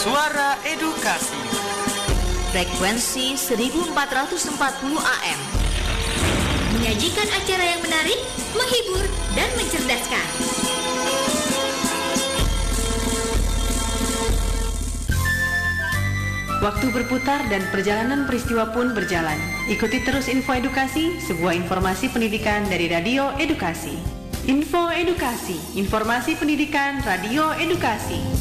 Suara Edukasi Frekuensi 1440 AM Menyajikan acara yang menarik, menghibur, dan mencerdaskan Waktu berputar dan perjalanan peristiwa pun berjalan. Ikuti terus info edukasi, sebuah informasi pendidikan dari Radio Edukasi. Info Edukasi, informasi pendidikan Radio Edukasi.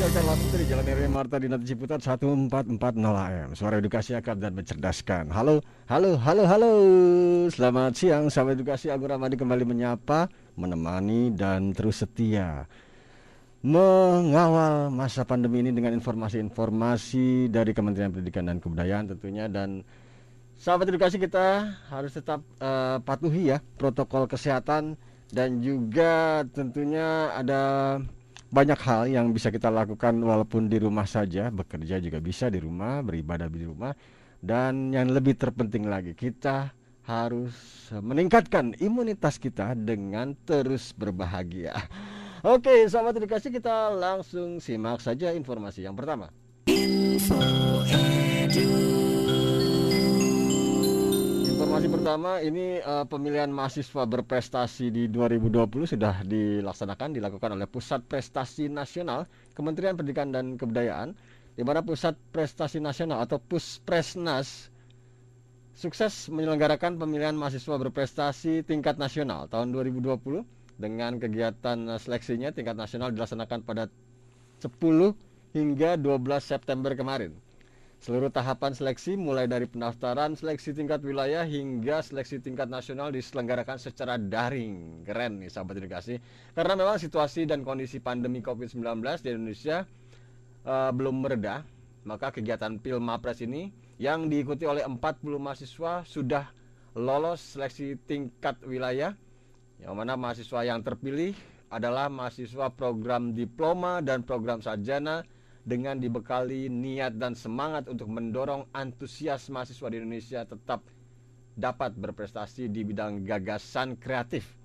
Disiarkan langsung dari Jalan R.W. Marta di Nati Ciputat 1440 AM. Suara edukasi akar dan mencerdaskan. Halo, halo, halo, halo. Selamat siang, sahabat edukasi. Agung Ramadi kembali menyapa, menemani, dan terus setia mengawal masa pandemi ini dengan informasi-informasi dari Kementerian Pendidikan dan Kebudayaan tentunya dan sahabat edukasi kita harus tetap uh, patuhi ya protokol kesehatan dan juga tentunya ada banyak hal yang bisa kita lakukan walaupun di rumah saja bekerja juga bisa di rumah beribadah di rumah dan yang lebih terpenting lagi kita harus meningkatkan imunitas kita dengan terus berbahagia. Oke, sahabat edukasi kita langsung simak saja informasi yang pertama. Informasi pertama ini uh, pemilihan mahasiswa berprestasi di 2020 sudah dilaksanakan dilakukan oleh Pusat Prestasi Nasional Kementerian Pendidikan dan Kebudayaan di mana Pusat Prestasi Nasional atau Puspresnas sukses menyelenggarakan pemilihan mahasiswa berprestasi tingkat nasional tahun 2020 dengan kegiatan seleksinya tingkat nasional dilaksanakan pada 10 hingga 12 September kemarin. Seluruh tahapan seleksi mulai dari pendaftaran, seleksi tingkat wilayah hingga seleksi tingkat nasional diselenggarakan secara daring. Keren nih sahabat edukasi. Karena memang situasi dan kondisi pandemi Covid-19 di Indonesia uh, belum mereda, maka kegiatan Pilmapres ini yang diikuti oleh 40 mahasiswa sudah lolos seleksi tingkat wilayah yang mana mahasiswa yang terpilih adalah mahasiswa program diploma dan program sarjana dengan dibekali niat dan semangat untuk mendorong antusias mahasiswa di Indonesia tetap dapat berprestasi di bidang gagasan kreatif.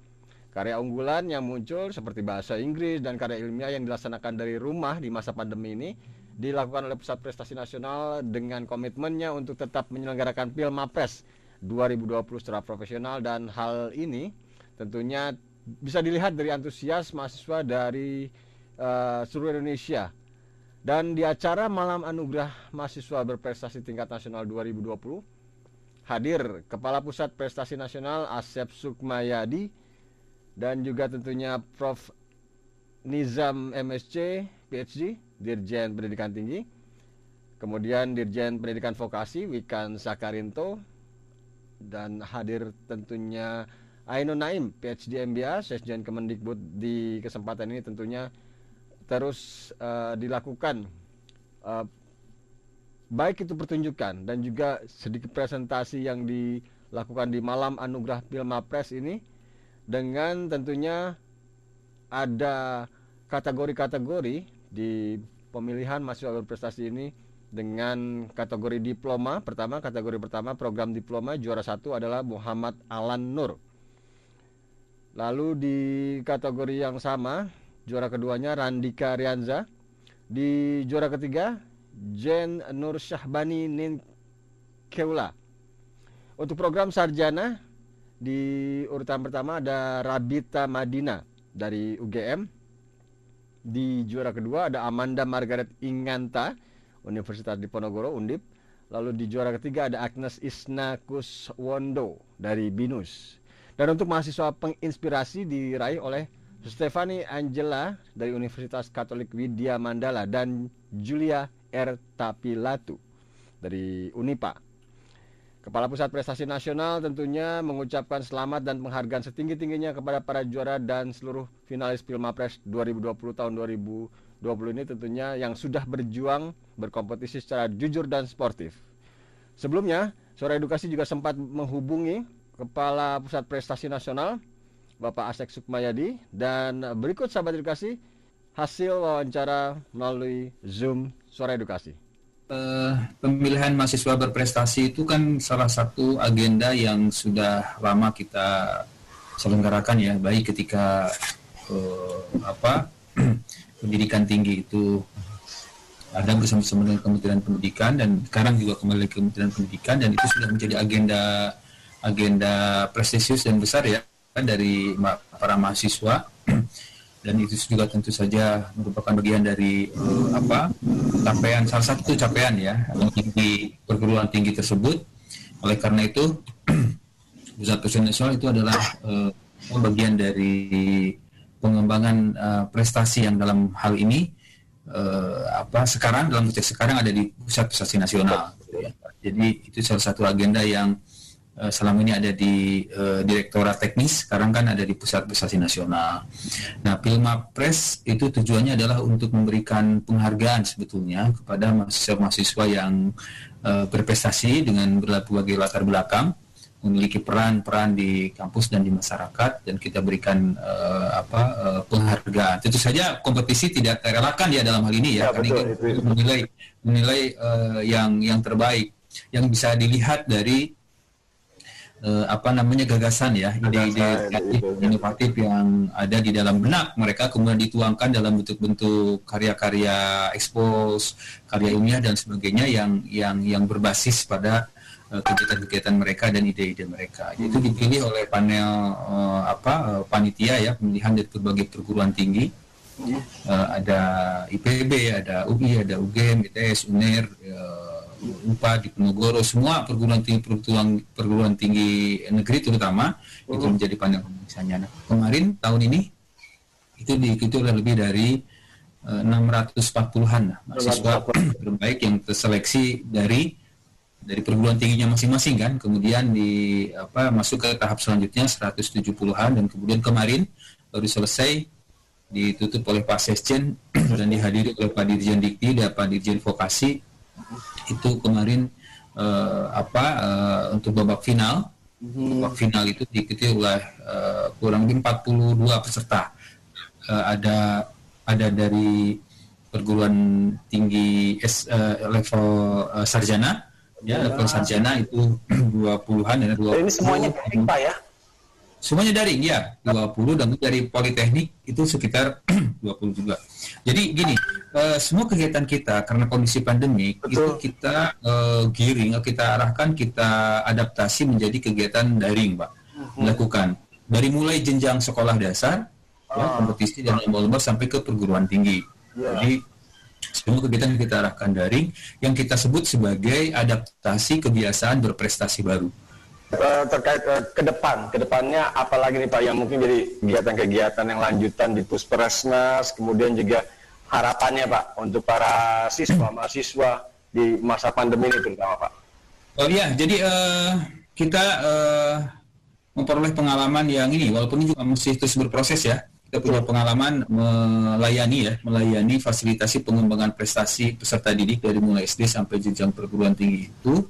Karya unggulan yang muncul seperti bahasa Inggris dan karya ilmiah yang dilaksanakan dari rumah di masa pandemi ini dilakukan oleh Pusat Prestasi Nasional dengan komitmennya untuk tetap menyelenggarakan Pilmapres 2020 secara profesional dan hal ini tentunya bisa dilihat dari antusias mahasiswa dari uh, seluruh Indonesia dan di acara Malam Anugerah Mahasiswa Berprestasi Tingkat Nasional 2020 hadir Kepala Pusat Prestasi Nasional Asep Sukmayadi dan juga tentunya Prof. Nizam MSc PhD Dirjen Pendidikan Tinggi. Kemudian Dirjen Pendidikan Vokasi Wikan Sakarinto. Dan hadir tentunya Ainun Naim PhD MBA Sesjen Kemendikbud di kesempatan ini tentunya terus uh, dilakukan uh, baik itu pertunjukan dan juga sedikit presentasi yang dilakukan di malam anugerah Pilmapres ini dengan tentunya ada kategori-kategori di pemilihan mahasiswa berprestasi ini dengan kategori diploma. Pertama kategori pertama program diploma juara satu adalah Muhammad Alan Nur. Lalu di kategori yang sama Juara keduanya Randika Rianza. Di juara ketiga Jen Nur Syahbani Nin Keula. Untuk program sarjana di urutan pertama ada Rabita Madina dari UGM. Di juara kedua ada Amanda Margaret Inganta Universitas Diponegoro Undip. Lalu di juara ketiga ada Agnes Isna Kuswondo dari BINUS. Dan untuk mahasiswa penginspirasi diraih oleh Stefani Angela dari Universitas Katolik Widya Mandala dan Julia R. Tapilatu dari Unipa. Kepala Pusat Prestasi Nasional tentunya mengucapkan selamat dan penghargaan setinggi-tingginya kepada para juara dan seluruh finalis Pilmapres 2020 tahun 2020 ini tentunya yang sudah berjuang berkompetisi secara jujur dan sportif. Sebelumnya, Suara Edukasi juga sempat menghubungi Kepala Pusat Prestasi Nasional Bapak Asek Sukmayadi. Dan berikut sahabat edukasi hasil wawancara melalui Zoom Suara Edukasi. Uh, pemilihan mahasiswa berprestasi itu kan salah satu agenda yang sudah lama kita selenggarakan ya, baik ketika uh, apa pendidikan tinggi itu ada bersama-sama dengan Kementerian Pendidikan dan sekarang juga kembali ke Kementerian Pendidikan dan itu sudah menjadi agenda agenda prestisius dan besar ya dari para mahasiswa dan itu juga tentu saja merupakan bagian dari uh, apa capaian salah satu capaian ya di perguruan tinggi tersebut oleh karena itu pusat prestasi nasional itu adalah uh, bagian dari pengembangan uh, prestasi yang dalam hal ini uh, apa sekarang dalam konteks sekarang ada di pusat prestasi nasional gitu ya. jadi itu salah satu agenda yang Eh, selama ini ada di uh, Direktorat Teknis, sekarang kan ada di Pusat Prestasi Nasional. Nah, Pilma Press itu tujuannya adalah untuk memberikan penghargaan sebetulnya kepada mahasiswa-mahasiswa yang uh, berprestasi dengan berbagai latar belakang, memiliki peran-peran di kampus dan di masyarakat, dan kita berikan uh, apa uh, penghargaan. Tentu saja kompetisi tidak terelakkan ya dalam hal ini ya, ya karena betul, itu, menilai menilai uh, yang yang terbaik yang bisa dilihat dari uh, apa namanya gagasan ya ide-ide inovatif yang ada di dalam benak mereka kemudian dituangkan dalam bentuk-bentuk karya-karya ekspos karya ilmiah dan sebagainya yang yang yang berbasis pada eh, kegiatan-kegiatan mereka dan ide-ide mereka. Itu dipilih oleh panel uh, apa uh, panitia ya pemilihan dari berbagai perguruan tinggi. Uh, ada IPB ada UI ada UGM ITS UNER uh, UPA di Penogoro semua perguruan tinggi perguruan perguruan tinggi negeri terutama uh itu menjadi panel pemirsanya. Nah, kemarin tahun ini itu diikuti oleh lebih dari uh, 640-an nah, mahasiswa terbaik yang terseleksi dari dari perguruan tingginya masing-masing kan. Kemudian di apa masuk ke tahap selanjutnya 170-an dan kemudian kemarin baru selesai ditutup oleh Pak Sesjen dan dihadiri oleh Pak Dirjen Dikti dan Pak Dirjen Vokasi itu kemarin uh, apa uh, untuk babak final. Hmm. babak final itu diikuti oleh uh, kurang lebih 42 peserta. Uh, ada ada dari perguruan tinggi S, uh, level uh, sarjana. Ya level sarjana itu 20-an ya 20 ini semuanya daring Pak ya Semuanya daring ya, 20 dan dari politeknik itu sekitar 20 juga. Jadi gini, uh, semua kegiatan kita karena kondisi pandemi itu kita uh, giring, kita arahkan, kita adaptasi menjadi kegiatan daring, Pak. Uh-huh. Lakukan dari mulai jenjang sekolah dasar, uh. ya, ah. kompetisi dan lomba-lomba sampai ke perguruan tinggi. Yeah. Jadi semua kegiatan kita arahkan daring yang kita sebut sebagai adaptasi kebiasaan berprestasi baru. Eh, terkait uh, ke depan, ke depannya apalagi nih Pak yang mungkin jadi kegiatan-kegiatan yang lanjutan di Pusperesnas, kemudian juga harapannya Pak untuk para siswa mahasiswa di masa pandemi ini terutama Pak. Oh iya, jadi uh, kita uh, memperoleh pengalaman yang ini, walaupun ini juga masih terus berproses ya. Kita punya pengalaman melayani ya, melayani fasilitasi pengembangan prestasi peserta didik dari mulai SD sampai jenjang perguruan tinggi itu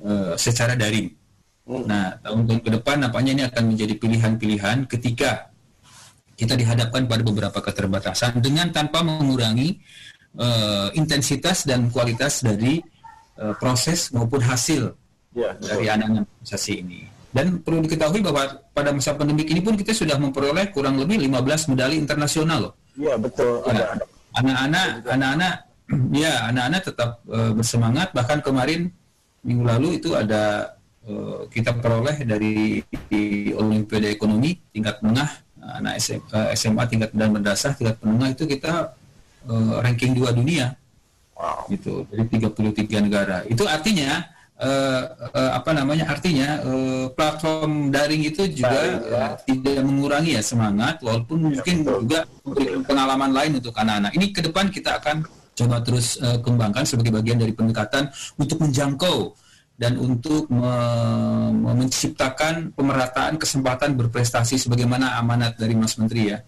uh, secara daring Nah, tahun-tahun ke depan nampaknya ini akan menjadi pilihan-pilihan ketika kita dihadapkan pada beberapa keterbatasan dengan tanpa mengurangi uh, intensitas dan kualitas dari uh, proses maupun hasil ya, dari anak-anak organisasi ini. Dan perlu diketahui bahwa pada masa pandemi ini pun kita sudah memperoleh kurang lebih 15 medali internasional loh. Iya, betul. Ya, anak-anak anak-anak ya, anak-anak tetap uh, bersemangat bahkan kemarin minggu lalu itu ada Eh, kita peroleh dari di Olimpiade Ekonomi tingkat menengah anak SMA, SMA eh, tingkat dan mendasar tingkat menengah itu kita uh, ranking dua dunia. Wow. gitu dari 33 negara. Itu artinya uh, uh, apa namanya artinya uh, platform daring itu juga uh, tidak mengurangi ya semangat walaupun ya, mungkin betul. juga memberikan pengalaman lain untuk anak-anak. Ini ke depan kita akan coba terus uh, kembangkan sebagai bagian dari pendekatan untuk menjangkau dan untuk me menciptakan pemerataan kesempatan berprestasi sebagaimana amanat dari Mas Menteri ya.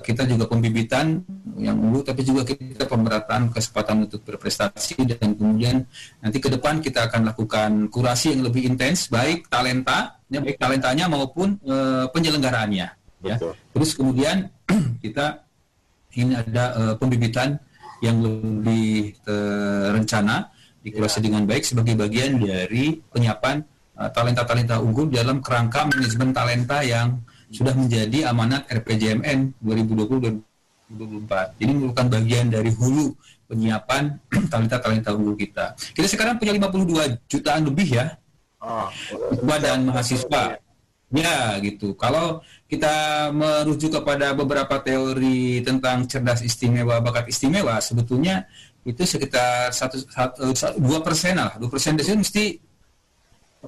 Kita juga pembibitan yang dulu, tapi juga kita pemerataan kesempatan untuk berprestasi dan kemudian nanti ke depan kita akan lakukan kurasi yang lebih intens, baik talenta, ya, baik talentanya maupun e, penyelenggaraannya. Ya. Terus kemudian kita ini ada e, pembibitan yang lebih terencana dikurasi ya. dengan baik sebagai bagian dari penyiapan uh, talenta-talenta uh, unggul dalam kerangka manajemen talenta yang sudah menjadi amanat RPJMN 2020 2024. Jadi merupakan bagian dari hulu penyiapan talenta-talenta unggul kita. Kita sekarang punya 52 jutaan lebih ya Oh, siswa dan mahasiswa. Ya gitu. Kalau kita merujuk kepada beberapa teori tentang cerdas istimewa, bakat istimewa, sebetulnya itu sekitar satu dua persen lah. Dua persen dari mesti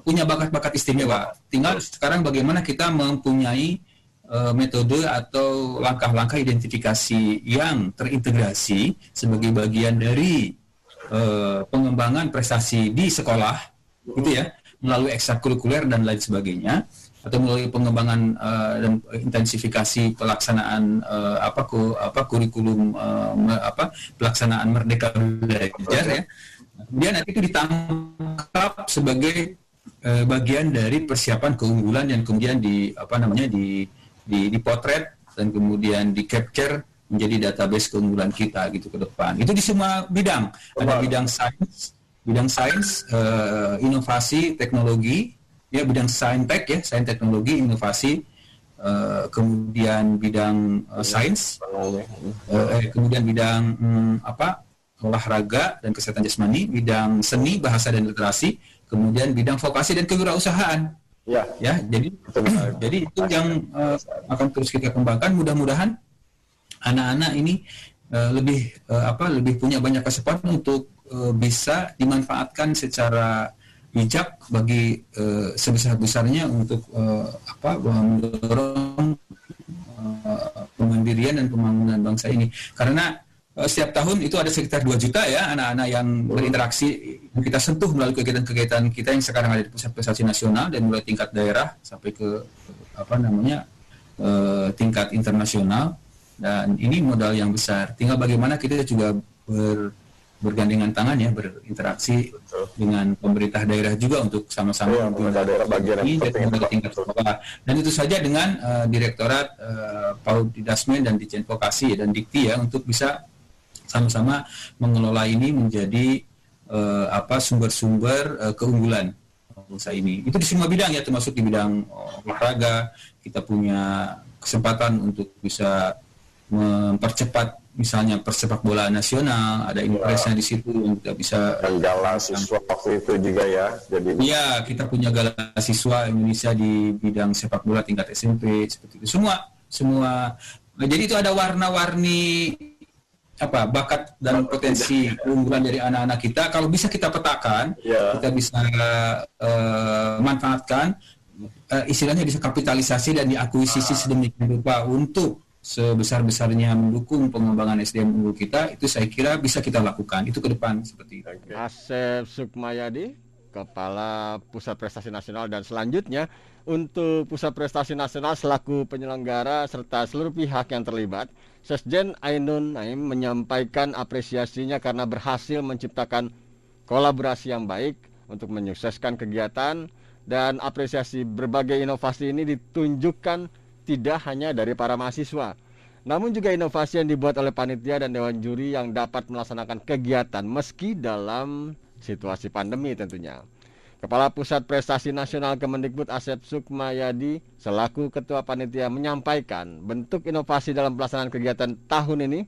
punya bakat-bakat istimewa. Tinggal sekarang bagaimana kita mempunyai uh, metode atau langkah-langkah identifikasi yang terintegrasi sebagai bagian dari uh, pengembangan prestasi di sekolah, gitu ya, melalui ekstrakurikuler dan lain sebagainya atau melalui pengembangan uh, dan intensifikasi pelaksanaan uh, apa ku, apa kurikulum uh, apa pelaksanaan merdeka belajar ya. Dia nanti itu ditangkap sebagai uh, bagian dari persiapan keunggulan yang kemudian di apa namanya di di dipotret dan kemudian di capture menjadi database keunggulan kita gitu ke depan. Itu di semua bidang. Ada bidang sains bidang sains uh, inovasi teknologi ya bidang saintek ya sains teknologi inovasi uh, kemudian bidang uh, sains uh, eh, kemudian bidang um, apa olahraga dan kesehatan jasmani bidang seni bahasa dan literasi kemudian bidang vokasi dan kewirausahaan. Ya. Ya jadi jadi itu yang uh, akan terus kita kembangkan. Mudah-mudahan anak-anak ini uh, lebih uh, apa lebih punya banyak kesempatan untuk uh, bisa dimanfaatkan secara bijak bagi uh, sebesar-besarnya untuk uh, apa mendorong uh, pemandirian dan pembangunan bangsa ini. Karena uh, setiap tahun itu ada sekitar 2 juta ya anak-anak yang berinteraksi. Kita sentuh melalui kegiatan-kegiatan kita yang sekarang ada di pusat prestasi nasional dan mulai tingkat daerah sampai ke apa namanya uh, tingkat internasional. Dan ini modal yang besar. Tinggal bagaimana kita juga ber bergandengan tangan ya berinteraksi Betul. dengan pemerintah daerah juga untuk sama-sama ya, pemerintah daerah bagian ini dan tingkat sekolah dan itu saja dengan uh, direktorat uh, Paud Dasmen dan Dijen Vokasi dan Dikti ya untuk bisa sama-sama mengelola ini menjadi uh, apa sumber-sumber uh, keunggulan bangsa ini. Itu di semua bidang ya termasuk di bidang olahraga. Kita punya kesempatan untuk bisa mempercepat misalnya persepak bola nasional ada impresnya ya. di situ yang kita bisa dan gala siswa waktu itu juga ya jadi iya kita punya gala siswa Indonesia di bidang sepak bola tingkat SMP seperti itu semua semua nah, jadi itu ada warna-warni apa bakat dan potensi keunggulan dari anak-anak kita kalau bisa kita petakan ya. kita bisa uh, manfaatkan uh, istilahnya bisa kapitalisasi dan diakuisisi ah. sedemikian rupa untuk sebesar-besarnya mendukung pengembangan SDM unggul kita itu saya kira bisa kita lakukan. Itu ke depan seperti itu. Asep Sukmayadi Kepala Pusat Prestasi Nasional. Dan selanjutnya untuk Pusat Prestasi Nasional selaku penyelenggara serta seluruh pihak yang terlibat, Sesjen Ainun Naim menyampaikan apresiasinya karena berhasil menciptakan kolaborasi yang baik untuk menyukseskan kegiatan. Dan apresiasi berbagai inovasi ini ditunjukkan tidak hanya dari para mahasiswa, namun juga inovasi yang dibuat oleh panitia dan dewan juri yang dapat melaksanakan kegiatan meski dalam situasi pandemi tentunya. Kepala Pusat Prestasi Nasional Kemendikbud Asep Sukmayadi selaku Ketua Panitia menyampaikan bentuk inovasi dalam pelaksanaan kegiatan tahun ini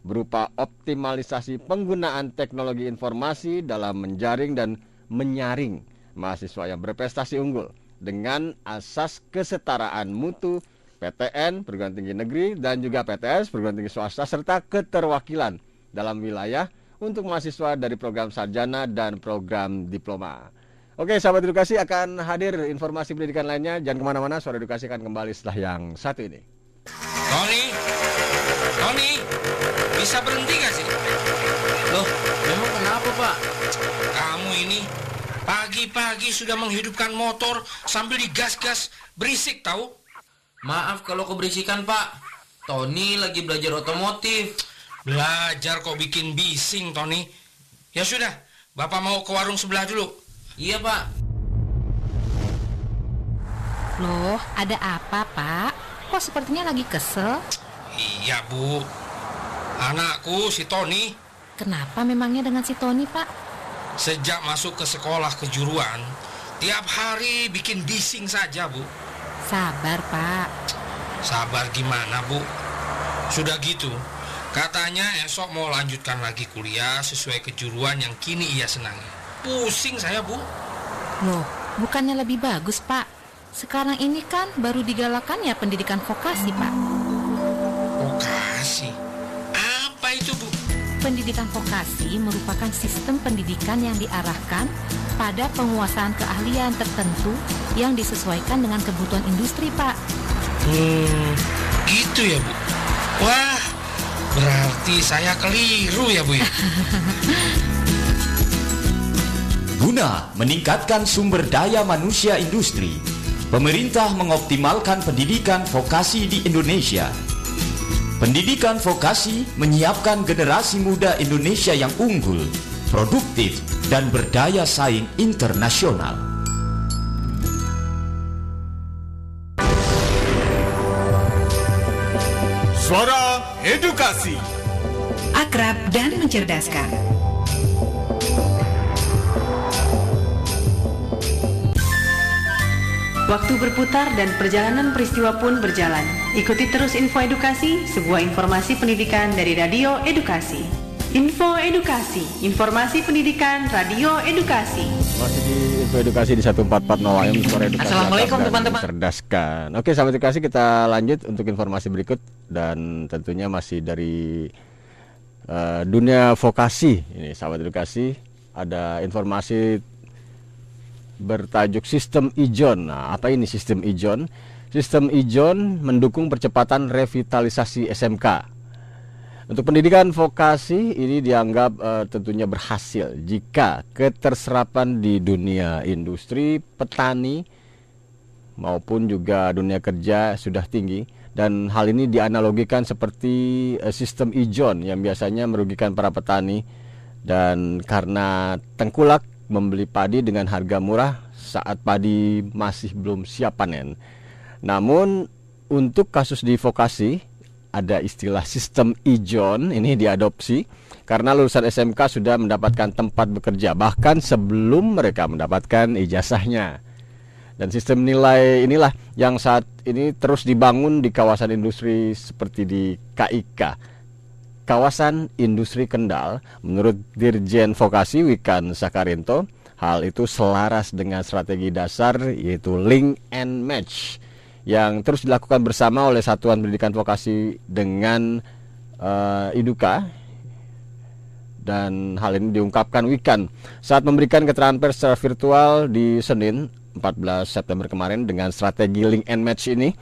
berupa optimalisasi penggunaan teknologi informasi dalam menjaring dan menyaring mahasiswa yang berprestasi unggul dengan asas kesetaraan mutu PTN perguruan tinggi negeri dan juga PTS perguruan tinggi swasta serta keterwakilan dalam wilayah untuk mahasiswa dari program sarjana dan program diploma. Oke, sahabat edukasi akan hadir informasi pendidikan lainnya. Jangan ke mana-mana, suara edukasi akan kembali setelah yang satu ini. Tony, Tony, bisa berhenti gak sih? Loh, memang kenapa pak? Kamu ini pagi-pagi sudah menghidupkan motor sambil digas-gas berisik tahu? Maaf kalau keberisikan pak. Tony lagi belajar otomotif. Belajar kok bikin bising Tony. Ya sudah Bapak mau ke warung sebelah dulu. Iya pak. Loh ada apa pak? Kok sepertinya lagi kesel? Iya bu. Anakku si Tony. Kenapa memangnya dengan si Tony pak? Sejak masuk ke sekolah kejuruan Tiap hari bikin bising saja bu Sabar, Pak. Sabar gimana, Bu? Sudah gitu, Katanya esok mau lanjutkan lagi kuliah sesuai kejuruan yang kini ia senangi. Pusing saya, Bu. Loh, bukannya lebih bagus, Pak? Sekarang ini kan baru digalakan ya pendidikan vokasi, Pak. Vokasi? Pendidikan vokasi merupakan sistem pendidikan yang diarahkan pada penguasaan keahlian tertentu yang disesuaikan dengan kebutuhan industri, Pak. Hmm, gitu ya, Bu. Wah, berarti saya keliru ya, Bu ya. Guna meningkatkan sumber daya manusia industri, pemerintah mengoptimalkan pendidikan vokasi di Indonesia. Pendidikan vokasi menyiapkan generasi muda Indonesia yang unggul, produktif, dan berdaya saing internasional. Suara Edukasi Akrab dan mencerdaskan Waktu berputar dan perjalanan peristiwa pun berjalan. Ikuti terus info edukasi, sebuah informasi pendidikan dari Radio Edukasi. Info Edukasi, informasi pendidikan Radio Edukasi. Masih di info edukasi di 1440 AM Suara Edukasi. Assalamualaikum, teman-teman. Cerdaskan. Oke, sahabat edukasi kita lanjut untuk informasi berikut dan tentunya masih dari eh, dunia vokasi. Ini sahabat edukasi ada informasi bertajuk sistem ijon. Nah, apa ini sistem ijon? Sistem ijon mendukung percepatan revitalisasi SMK. Untuk pendidikan vokasi ini dianggap eh, tentunya berhasil jika keterserapan di dunia industri, petani maupun juga dunia kerja sudah tinggi dan hal ini dianalogikan seperti eh, sistem ijon yang biasanya merugikan para petani dan karena tengkulak membeli padi dengan harga murah saat padi masih belum siap panen. Namun untuk kasus di vokasi ada istilah sistem ijon ini diadopsi karena lulusan SMK sudah mendapatkan tempat bekerja bahkan sebelum mereka mendapatkan ijazahnya. Dan sistem nilai inilah yang saat ini terus dibangun di kawasan industri seperti di KIK. Kawasan Industri Kendal, menurut Dirjen Vokasi Wikan Sakarinto, hal itu selaras dengan strategi dasar yaitu link and match yang terus dilakukan bersama oleh Satuan Pendidikan Vokasi dengan eh, Iduka dan hal ini diungkapkan Wikan saat memberikan keterangan pers secara virtual di Senin 14 September kemarin dengan strategi link and match ini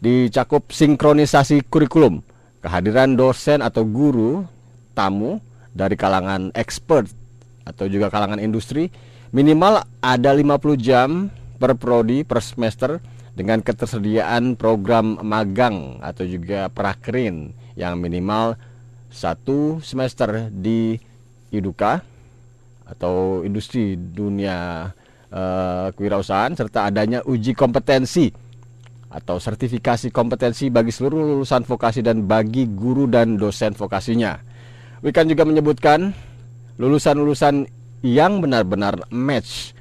dicakup sinkronisasi kurikulum, kehadiran dosen atau guru, tamu dari kalangan expert atau juga kalangan industri. Minimal ada 50 jam per prodi per semester dengan ketersediaan program magang atau juga prakerin yang minimal satu semester di Iduka atau industri dunia eh, kewirausahaan serta adanya uji kompetensi atau sertifikasi kompetensi bagi seluruh lulusan vokasi dan bagi guru dan dosen vokasinya. Wikan juga menyebutkan lulusan-lulusan yang benar-benar match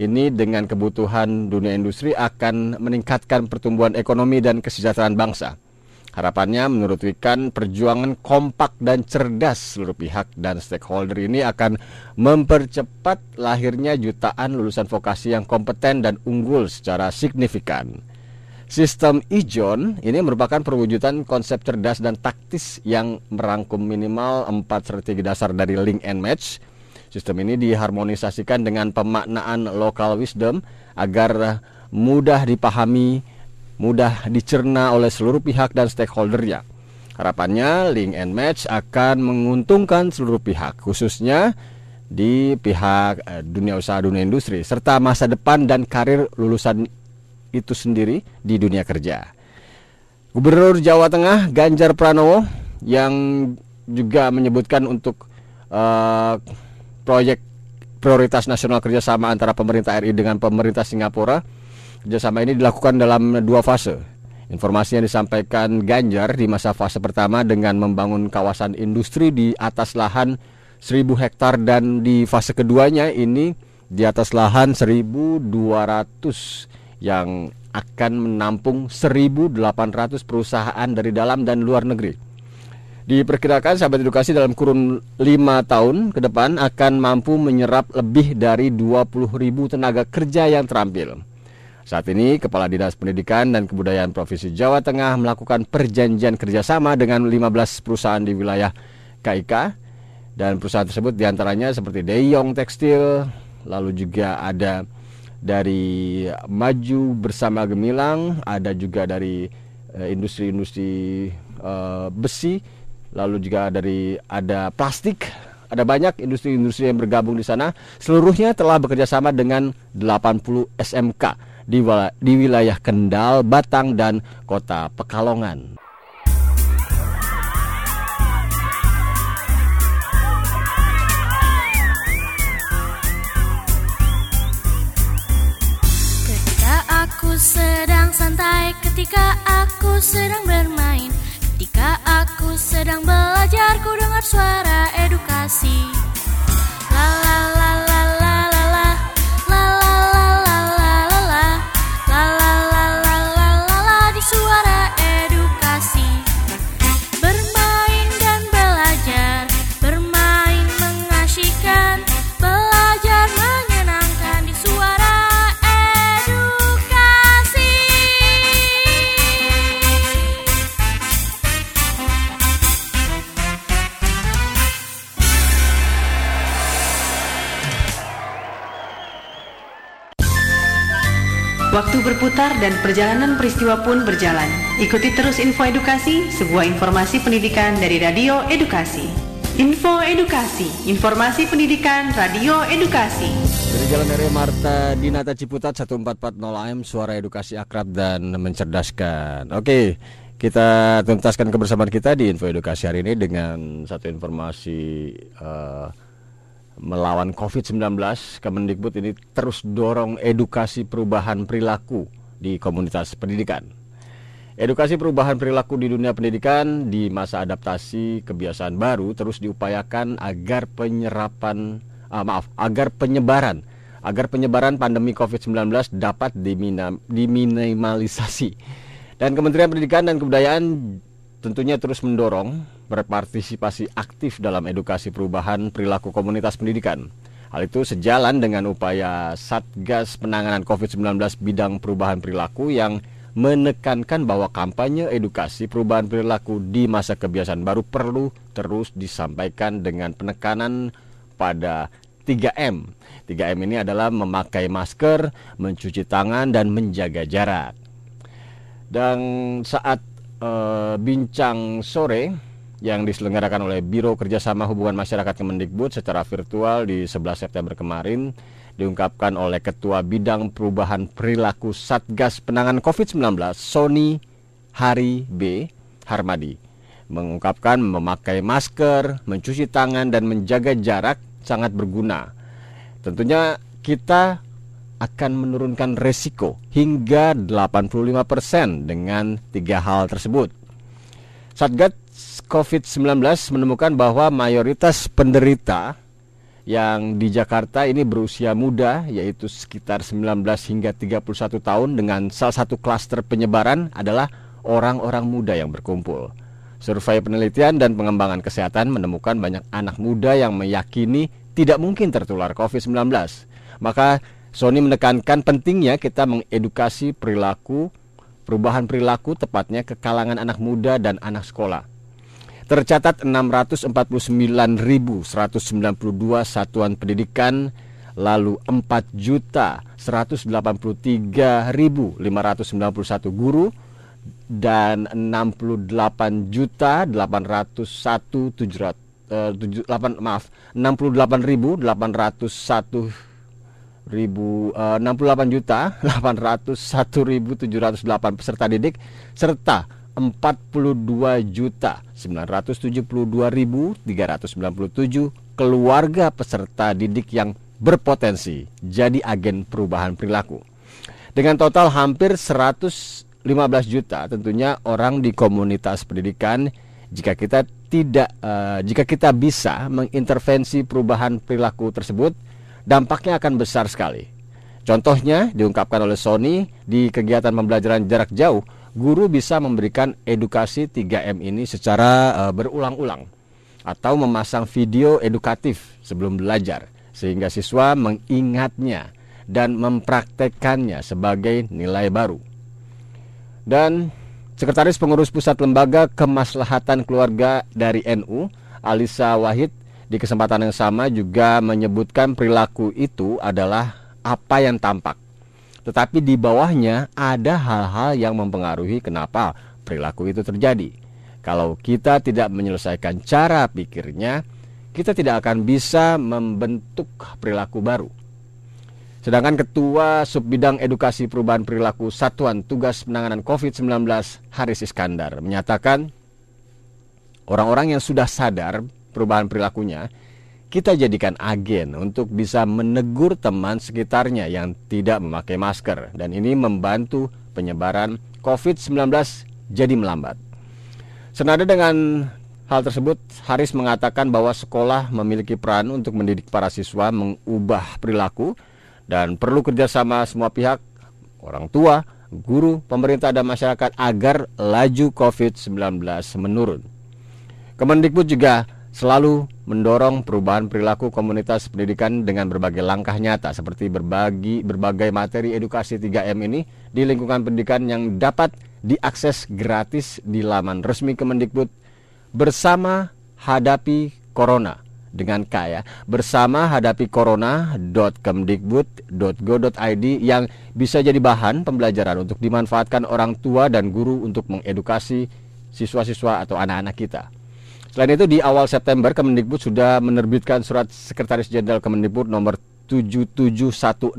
ini dengan kebutuhan dunia industri akan meningkatkan pertumbuhan ekonomi dan kesejahteraan bangsa. Harapannya menurut Wikan perjuangan kompak dan cerdas seluruh pihak dan stakeholder ini akan mempercepat lahirnya jutaan lulusan vokasi yang kompeten dan unggul secara signifikan. Sistem ijon ini merupakan perwujudan konsep cerdas dan taktis yang merangkum minimal empat strategi dasar dari link and match. Sistem ini diharmonisasikan dengan pemaknaan local wisdom agar mudah dipahami, mudah dicerna oleh seluruh pihak dan stakeholdernya. Harapannya link and match akan menguntungkan seluruh pihak, khususnya di pihak eh, dunia usaha dunia industri serta masa depan dan karir lulusan itu sendiri di dunia kerja. Gubernur Jawa Tengah Ganjar Pranowo yang juga menyebutkan untuk eh, proyek prioritas nasional kerjasama antara pemerintah RI dengan pemerintah Singapura kerjasama ini dilakukan dalam dua fase. Informasi yang disampaikan Ganjar di masa fase pertama dengan membangun kawasan industri di atas lahan 1000 hektar dan di fase keduanya ini di atas lahan 1200 yang akan menampung 1800 perusahaan dari dalam dan luar negeri. Diperkirakan sahabat edukasi dalam kurun 5 tahun ke depan akan mampu menyerap lebih dari 20 ribu tenaga kerja yang terampil. Saat ini, Kepala Dinas Pendidikan dan Kebudayaan Provinsi Jawa Tengah melakukan perjanjian kerjasama dengan 15 perusahaan di wilayah KIK dan perusahaan tersebut di antaranya seperti Deyong Tekstil, lalu juga ada dari Maju Bersama Gemilang, ada juga dari eh, industri-industri uh, besi, lalu juga dari ada plastik, ada banyak industri-industri yang bergabung di sana. Seluruhnya telah bekerja sama dengan 80 SMK di, di wilayah Kendal, Batang, dan kota Pekalongan. Ketika aku sedang santai, ketika aku sedang bermain, aku sedang belajar, ku dengar suara edukasi. Berputar dan perjalanan peristiwa pun berjalan. Ikuti terus info edukasi, sebuah informasi pendidikan dari Radio Edukasi. Info Edukasi, informasi pendidikan Radio Edukasi. Dari Jalan Raya Marta Dinata Ciputat 1440 AM, suara edukasi akrab dan mencerdaskan. Oke, kita tuntaskan kebersamaan kita di info edukasi hari ini dengan satu informasi uh, melawan COVID-19, Kemendikbud ini terus dorong edukasi perubahan perilaku di komunitas pendidikan. Edukasi perubahan perilaku di dunia pendidikan di masa adaptasi kebiasaan baru terus diupayakan agar penyerapan ah, maaf, agar penyebaran agar penyebaran pandemi COVID-19 dapat diminimalisasi. Dan Kementerian Pendidikan dan Kebudayaan tentunya terus mendorong berpartisipasi aktif dalam edukasi perubahan perilaku komunitas pendidikan. Hal itu sejalan dengan upaya Satgas Penanganan COVID-19 bidang perubahan perilaku yang menekankan bahwa kampanye edukasi perubahan perilaku di masa kebiasaan baru perlu terus disampaikan dengan penekanan pada 3M. 3M ini adalah memakai masker, mencuci tangan, dan menjaga jarak. Dan saat uh, bincang sore yang diselenggarakan oleh Biro Kerjasama Hubungan Masyarakat Kemendikbud secara virtual di 11 September kemarin diungkapkan oleh Ketua Bidang Perubahan Perilaku Satgas Penanganan COVID-19 Sony Hari B. Harmadi mengungkapkan memakai masker, mencuci tangan dan menjaga jarak sangat berguna. Tentunya kita akan menurunkan resiko hingga 85% dengan tiga hal tersebut. Satgas COVID-19 menemukan bahwa mayoritas penderita yang di Jakarta ini berusia muda yaitu sekitar 19 hingga 31 tahun dengan salah satu klaster penyebaran adalah orang-orang muda yang berkumpul. Survei penelitian dan pengembangan kesehatan menemukan banyak anak muda yang meyakini tidak mungkin tertular COVID-19. Maka Sony menekankan pentingnya kita mengedukasi perilaku, perubahan perilaku tepatnya ke kalangan anak muda dan anak sekolah. Tercatat 649.192 satuan pendidikan lalu 4.183.591 guru dan 68 juta 801 700 maaf 68.801 ribu, uh, 68 juta 801.708 peserta didik serta 42 juta 972.397 keluarga peserta didik yang berpotensi jadi agen perubahan perilaku. Dengan total hampir 115 juta tentunya orang di komunitas pendidikan jika kita tidak uh, jika kita bisa mengintervensi perubahan perilaku tersebut dampaknya akan besar sekali. Contohnya diungkapkan oleh Sony di kegiatan pembelajaran jarak jauh guru bisa memberikan edukasi 3M ini secara uh, berulang-ulang atau memasang video edukatif sebelum belajar sehingga siswa mengingatnya dan mempraktekannya sebagai nilai baru. Dan Sekretaris Pengurus Pusat Lembaga Kemaslahatan Keluarga dari NU, Alisa Wahid, di kesempatan yang sama juga menyebutkan perilaku itu adalah apa yang tampak. Tetapi di bawahnya ada hal-hal yang mempengaruhi kenapa perilaku itu terjadi. Kalau kita tidak menyelesaikan cara pikirnya, kita tidak akan bisa membentuk perilaku baru. Sedangkan Ketua Subbidang Edukasi Perubahan Perilaku Satuan Tugas Penanganan COVID-19 Haris Iskandar menyatakan orang-orang yang sudah sadar perubahan perilakunya kita jadikan agen untuk bisa menegur teman sekitarnya yang tidak memakai masker dan ini membantu penyebaran COVID-19 jadi melambat. Senada dengan hal tersebut, Haris mengatakan bahwa sekolah memiliki peran untuk mendidik para siswa mengubah perilaku dan perlu kerjasama semua pihak, orang tua, guru, pemerintah, dan masyarakat agar laju COVID-19 menurun. Kemendikbud juga selalu mendorong perubahan perilaku komunitas pendidikan dengan berbagai langkah nyata seperti berbagi berbagai materi edukasi 3M ini di lingkungan pendidikan yang dapat diakses gratis di laman resmi Kemendikbud bersama hadapi corona dengan kaya bersama hadapi corona.kemdikbud.go.id yang bisa jadi bahan pembelajaran untuk dimanfaatkan orang tua dan guru untuk mengedukasi siswa-siswa atau anak-anak kita. Selain itu di awal September Kemendikbud sudah menerbitkan surat Sekretaris Jenderal Kemendikbud nomor 77106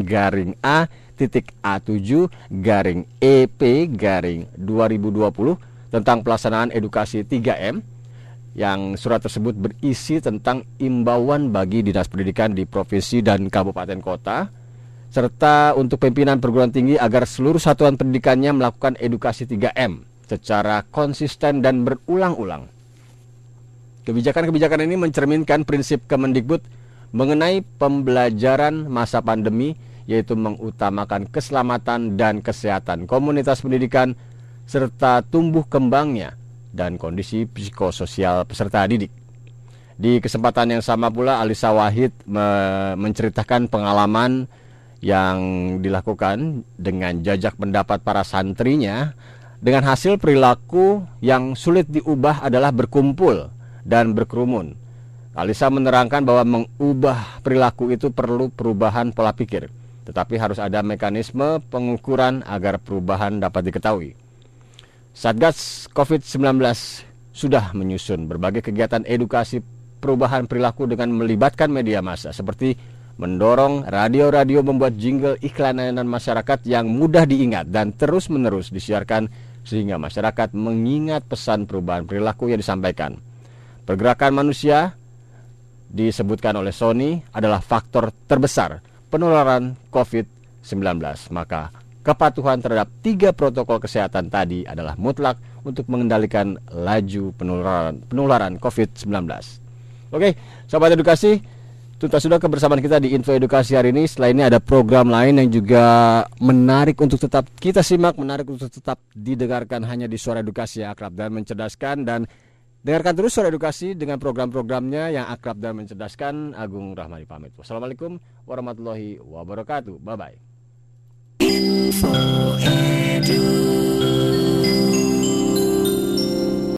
garing A titik A7 garing EP garing 2020 tentang pelaksanaan edukasi 3M yang surat tersebut berisi tentang imbauan bagi dinas pendidikan di provinsi dan kabupaten kota serta untuk pimpinan perguruan tinggi agar seluruh satuan pendidikannya melakukan edukasi 3M secara konsisten dan berulang-ulang. Kebijakan-kebijakan ini mencerminkan prinsip Kemendikbud mengenai pembelajaran masa pandemi yaitu mengutamakan keselamatan dan kesehatan komunitas pendidikan serta tumbuh kembangnya dan kondisi psikososial peserta didik. Di kesempatan yang sama pula Alisa Wahid me menceritakan pengalaman yang dilakukan dengan jajak pendapat para santrinya dengan hasil perilaku yang sulit diubah adalah berkumpul dan berkerumun. Alisa menerangkan bahwa mengubah perilaku itu perlu perubahan pola pikir, tetapi harus ada mekanisme pengukuran agar perubahan dapat diketahui. Satgas COVID-19 sudah menyusun berbagai kegiatan edukasi perubahan perilaku dengan melibatkan media massa seperti mendorong radio-radio membuat jingle iklan layanan masyarakat yang mudah diingat dan terus-menerus disiarkan sehingga masyarakat mengingat pesan perubahan perilaku yang disampaikan. Pergerakan manusia disebutkan oleh Sony adalah faktor terbesar penularan COVID-19. Maka Kepatuhan terhadap tiga protokol kesehatan tadi adalah mutlak untuk mengendalikan laju penularan, penularan COVID-19. Oke, sahabat edukasi, tuntas sudah kebersamaan kita di Info Edukasi hari ini. Setelah ini ada program lain yang juga menarik untuk tetap kita simak, menarik untuk tetap didengarkan hanya di Suara Edukasi yang akrab dan mencerdaskan dan Dengarkan terus Suara Edukasi dengan program-programnya yang akrab dan mencerdaskan. Agung Rahmani pamit. Wassalamualaikum warahmatullahi wabarakatuh. Bye-bye.